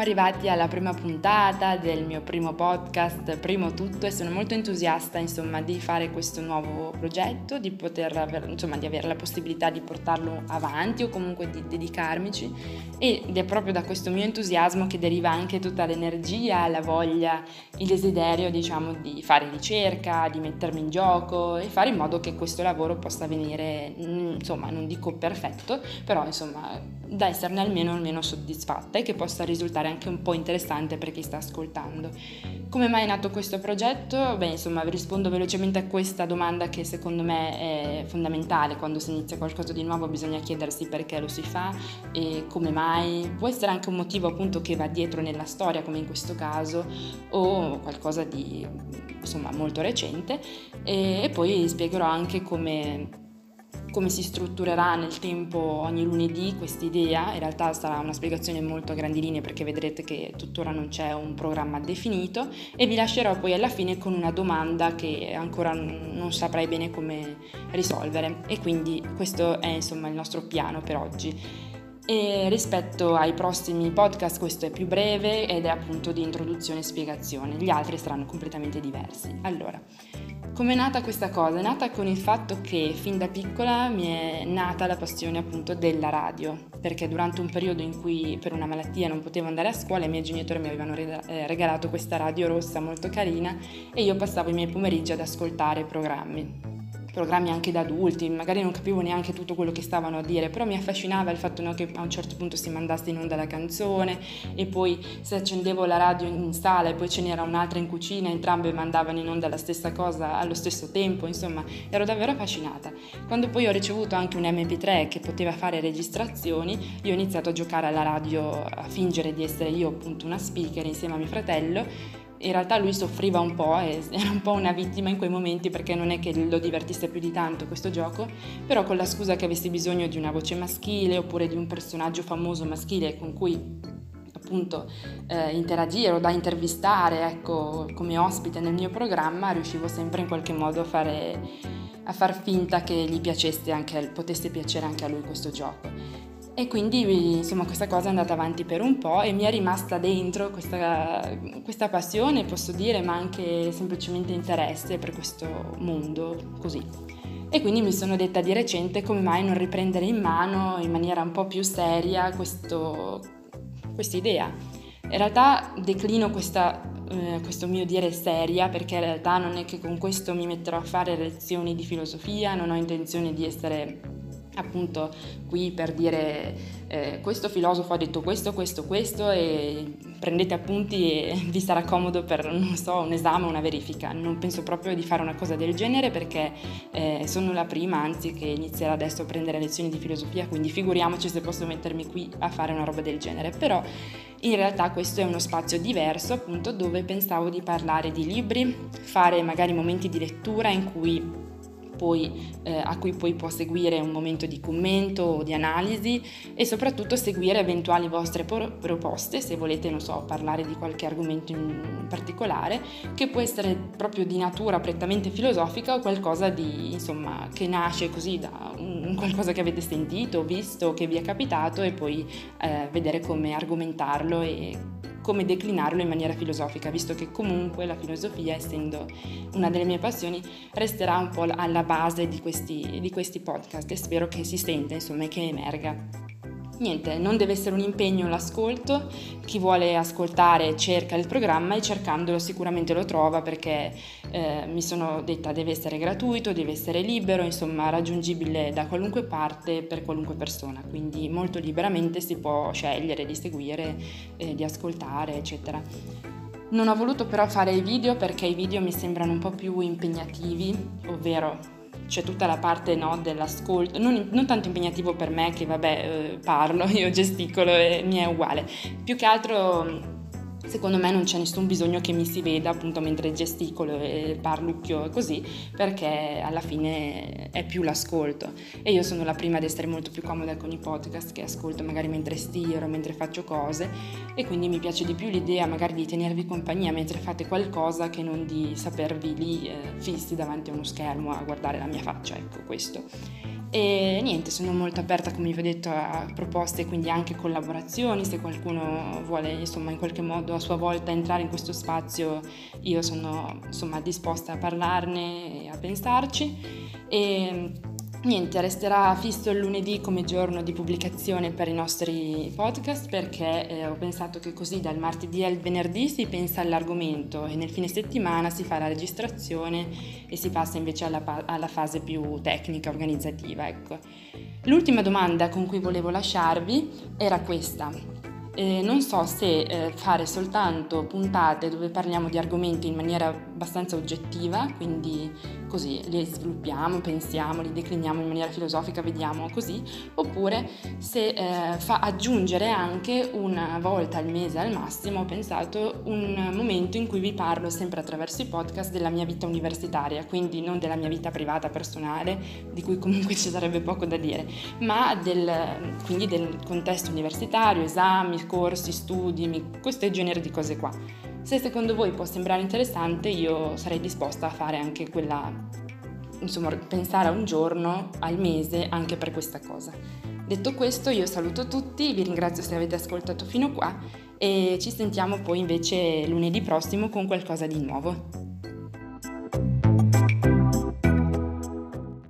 siamo arrivati alla prima puntata del mio primo podcast, primo tutto, e sono molto entusiasta insomma di fare questo nuovo progetto, di poter aver, insomma di avere la possibilità di portarlo avanti o comunque di dedicarmici. Ed è proprio da questo mio entusiasmo che deriva anche tutta l'energia, la voglia, il desiderio diciamo di fare ricerca, di mettermi in gioco e fare in modo che questo lavoro possa venire mm, insomma non dico perfetto, però insomma da esserne almeno, almeno soddisfatta e che possa risultare anche un po' interessante per chi sta ascoltando. Come mai è nato questo progetto? Beh, insomma, rispondo velocemente a questa domanda che secondo me è fondamentale. Quando si inizia qualcosa di nuovo bisogna chiedersi perché lo si fa e come mai. Può essere anche un motivo appunto che va dietro nella storia, come in questo caso, o qualcosa di insomma molto recente. E, e poi spiegherò anche come come si strutturerà nel tempo ogni lunedì questa idea, in realtà sarà una spiegazione molto a grandi linee perché vedrete che tuttora non c'è un programma definito e vi lascerò poi alla fine con una domanda che ancora non saprei bene come risolvere e quindi questo è insomma il nostro piano per oggi. E rispetto ai prossimi podcast questo è più breve ed è appunto di introduzione e spiegazione, gli altri saranno completamente diversi. Allora, come è nata questa cosa? È nata con il fatto che fin da piccola mi è nata la passione appunto della radio, perché durante un periodo in cui per una malattia non potevo andare a scuola i miei genitori mi avevano eh, regalato questa radio rossa molto carina e io passavo i miei pomeriggi ad ascoltare programmi programmi anche da adulti, magari non capivo neanche tutto quello che stavano a dire, però mi affascinava il fatto no, che a un certo punto si mandasse in onda la canzone e poi se accendevo la radio in sala e poi ce n'era un'altra in cucina, entrambe mandavano in onda la stessa cosa allo stesso tempo, insomma ero davvero affascinata. Quando poi ho ricevuto anche un MP3 che poteva fare registrazioni, io ho iniziato a giocare alla radio, a fingere di essere io appunto una speaker insieme a mio fratello in realtà lui soffriva un po' e era un po' una vittima in quei momenti perché non è che lo divertisse più di tanto questo gioco, però con la scusa che avessi bisogno di una voce maschile oppure di un personaggio famoso maschile con cui appunto eh, interagire o da intervistare ecco, come ospite nel mio programma, riuscivo sempre in qualche modo a, fare, a far finta che gli piacesse anche, potesse piacere anche a lui questo gioco. E quindi insomma questa cosa è andata avanti per un po' e mi è rimasta dentro questa, questa passione, posso dire, ma anche semplicemente interesse per questo mondo così. E quindi mi sono detta di recente come mai non riprendere in mano in maniera un po' più seria questa idea. In realtà declino questa, eh, questo mio dire seria perché in realtà non è che con questo mi metterò a fare lezioni di filosofia, non ho intenzione di essere appunto qui per dire eh, questo filosofo ha detto questo, questo, questo e prendete appunti e vi sarà comodo per, non so, un esame una verifica. Non penso proprio di fare una cosa del genere perché eh, sono la prima, anzi, che inizierà adesso a prendere lezioni di filosofia, quindi figuriamoci se posso mettermi qui a fare una roba del genere. Però in realtà questo è uno spazio diverso, appunto, dove pensavo di parlare di libri, fare magari momenti di lettura in cui poi, eh, a cui poi può seguire un momento di commento o di analisi e soprattutto seguire eventuali vostre por- proposte se volete, non so, parlare di qualche argomento in particolare che può essere proprio di natura prettamente filosofica o qualcosa di, insomma, che nasce così da un, qualcosa che avete sentito, visto, che vi è capitato e poi eh, vedere come argomentarlo e come declinarlo in maniera filosofica, visto che comunque la filosofia, essendo una delle mie passioni, resterà un po' alla base di questi, di questi podcast e spero che si senta, insomma, e che emerga. Niente, non deve essere un impegno l'ascolto, chi vuole ascoltare cerca il programma e cercandolo sicuramente lo trova perché eh, mi sono detta deve essere gratuito, deve essere libero, insomma raggiungibile da qualunque parte per qualunque persona, quindi molto liberamente si può scegliere di seguire, eh, di ascoltare, eccetera. Non ho voluto però fare i video perché i video mi sembrano un po' più impegnativi, ovvero c'è tutta la parte no, dell'ascolto, non, non, tanto impegnativo per me che vabbè eh, parlo, io gesticolo e mi è uguale, più che altro secondo me non c'è nessun bisogno che mi si veda appunto mentre gesticolo e parlucchio e così, perché alla fine è più l'ascolto. E io sono la prima ad essere molto più comoda con i podcast che ascolto magari mentre stiro, mentre faccio cose e quindi mi piace di più l'idea magari di tenervi compagnia mentre fate qualcosa che non di sapervi lì eh, fissi davanti a uno schermo a guardare la mia faccia, ecco questo. E niente, sono molto aperta, come vi ho detto, a proposte, quindi anche collaborazioni. Se qualcuno vuole, insomma, in qualche modo a sua volta entrare in questo spazio, io sono, insomma, disposta a parlarne e a pensarci. E Niente, resterà fisso il lunedì come giorno di pubblicazione per i nostri podcast perché eh, ho pensato che così dal martedì al venerdì si pensa all'argomento e nel fine settimana si fa la registrazione e si passa invece alla, alla fase più tecnica, organizzativa. Ecco. L'ultima domanda con cui volevo lasciarvi era questa. Eh, non so se eh, fare soltanto puntate dove parliamo di argomenti in maniera abbastanza oggettiva, quindi così li sviluppiamo, pensiamo, li decliniamo in maniera filosofica, vediamo così, oppure se eh, fa aggiungere anche una volta al mese al massimo, ho pensato, un momento in cui vi parlo sempre attraverso i podcast della mia vita universitaria, quindi non della mia vita privata, personale, di cui comunque ci sarebbe poco da dire, ma del, quindi del contesto universitario, esami, corsi, studi, questo genere di cose qua. Se secondo voi può sembrare interessante, io sarei disposta a fare anche quella, insomma, pensare a un giorno al mese anche per questa cosa. Detto questo, io saluto tutti, vi ringrazio se avete ascoltato fino qua e ci sentiamo poi invece lunedì prossimo con qualcosa di nuovo.